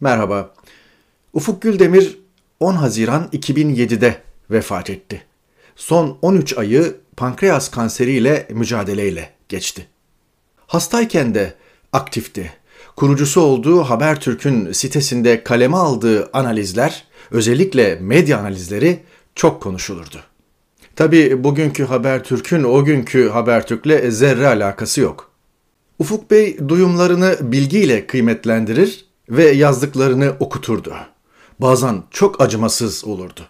Merhaba. Ufuk Güldemir 10 Haziran 2007'de vefat etti. Son 13 ayı pankreas kanseriyle mücadeleyle geçti. Hastayken de aktifti. Kurucusu olduğu Habertürk'ün sitesinde kaleme aldığı analizler, özellikle medya analizleri çok konuşulurdu. Tabi bugünkü Habertürk'ün o günkü Habertürk'le zerre alakası yok. Ufuk Bey duyumlarını bilgiyle kıymetlendirir ve yazdıklarını okuturdu. Bazen çok acımasız olurdu.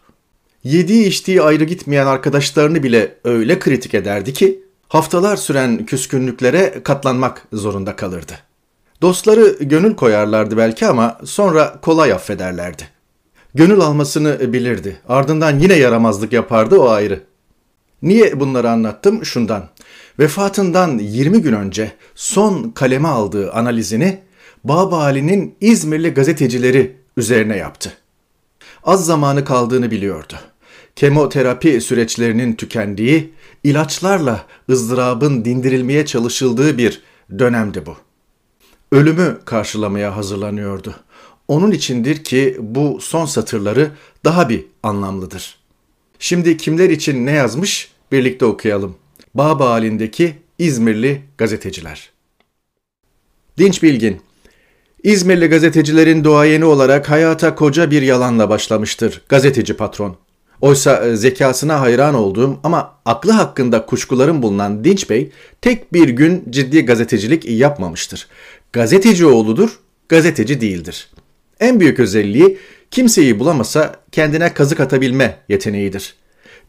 Yediği içtiği ayrı gitmeyen arkadaşlarını bile öyle kritik ederdi ki haftalar süren küskünlüklere katlanmak zorunda kalırdı. Dostları gönül koyarlardı belki ama sonra kolay affederlerdi. Gönül almasını bilirdi. Ardından yine yaramazlık yapardı o ayrı. Niye bunları anlattım? Şundan. Vefatından 20 gün önce son kaleme aldığı analizini Baba Ali'nin İzmirli gazetecileri üzerine yaptı. Az zamanı kaldığını biliyordu. Kemoterapi süreçlerinin tükendiği, ilaçlarla ızdırabın dindirilmeye çalışıldığı bir dönemdi bu. Ölümü karşılamaya hazırlanıyordu. Onun içindir ki bu son satırları daha bir anlamlıdır. Şimdi kimler için ne yazmış birlikte okuyalım. Baba halindeki İzmirli gazeteciler. Dinç Bilgin İzmirli gazetecilerin duayeni olarak hayata koca bir yalanla başlamıştır gazeteci patron. Oysa e, zekasına hayran olduğum ama aklı hakkında kuşkularım bulunan Dinç Bey tek bir gün ciddi gazetecilik yapmamıştır. Gazeteci oğludur, gazeteci değildir. En büyük özelliği kimseyi bulamasa kendine kazık atabilme yeteneğidir.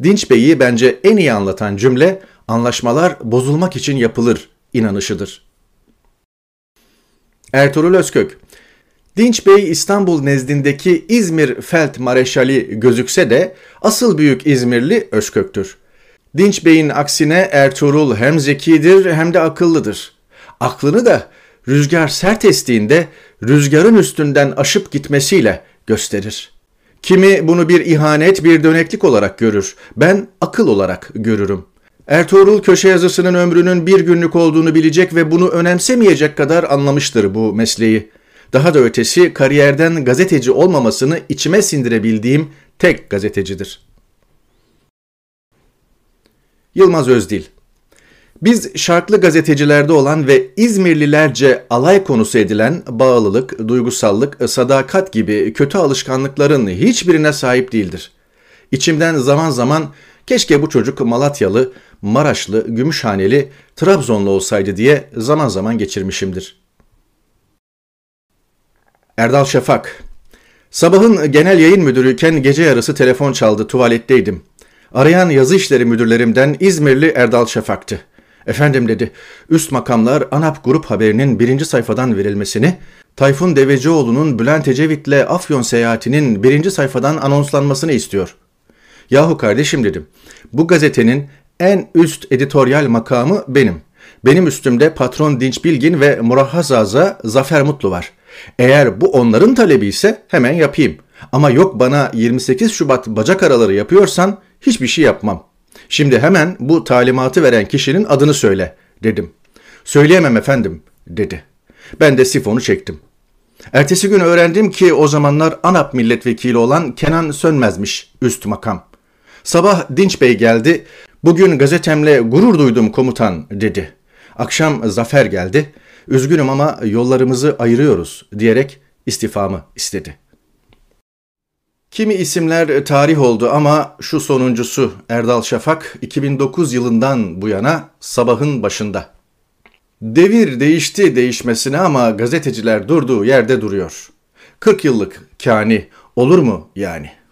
Dinç Bey'i bence en iyi anlatan cümle anlaşmalar bozulmak için yapılır inanışıdır. Ertuğrul Özkök Dinç Bey İstanbul nezdindeki İzmir Felt Mareşali gözükse de asıl büyük İzmirli Özkök'tür. Dinç Bey'in aksine Ertuğrul hem zekidir hem de akıllıdır. Aklını da rüzgar sert estiğinde rüzgarın üstünden aşıp gitmesiyle gösterir. Kimi bunu bir ihanet, bir döneklik olarak görür. Ben akıl olarak görürüm. Ertuğrul köşe yazısının ömrünün bir günlük olduğunu bilecek ve bunu önemsemeyecek kadar anlamıştır bu mesleği. Daha da ötesi kariyerden gazeteci olmamasını içime sindirebildiğim tek gazetecidir. Yılmaz Özdil biz şarklı gazetecilerde olan ve İzmirlilerce alay konusu edilen bağlılık, duygusallık, sadakat gibi kötü alışkanlıkların hiçbirine sahip değildir. İçimden zaman zaman keşke bu çocuk Malatyalı, Maraşlı, Gümüşhaneli, Trabzonlu olsaydı diye zaman zaman geçirmişimdir. Erdal Şafak Sabahın genel yayın müdürüyken gece yarısı telefon çaldı, tuvaletteydim. Arayan yazı işleri müdürlerimden İzmirli Erdal Şafak'tı. Efendim dedi, üst makamlar ANAP grup haberinin birinci sayfadan verilmesini, Tayfun Devecioğlu'nun Bülent Ecevit'le Afyon seyahatinin birinci sayfadan anonslanmasını istiyor. Yahu kardeşim dedim, bu gazetenin en üst editoryal makamı benim. Benim üstümde patron Dinç Bilgin ve Murahhazaza Zafer Mutlu var. Eğer bu onların talebi ise hemen yapayım. Ama yok bana 28 Şubat bacak araları yapıyorsan hiçbir şey yapmam. Şimdi hemen bu talimatı veren kişinin adını söyle dedim. Söyleyemem efendim dedi. Ben de sifonu çektim. Ertesi gün öğrendim ki o zamanlar ANAP milletvekili olan Kenan Sönmez'miş üst makam. Sabah Dinç Bey geldi. Bugün gazetemle gurur duydum komutan dedi. Akşam Zafer geldi. Üzgünüm ama yollarımızı ayırıyoruz diyerek istifamı istedi.'' Kimi isimler tarih oldu ama şu sonuncusu Erdal Şafak 2009 yılından bu yana sabahın başında. Devir değişti değişmesine ama gazeteciler durduğu yerde duruyor. 40 yıllık kani olur mu yani?''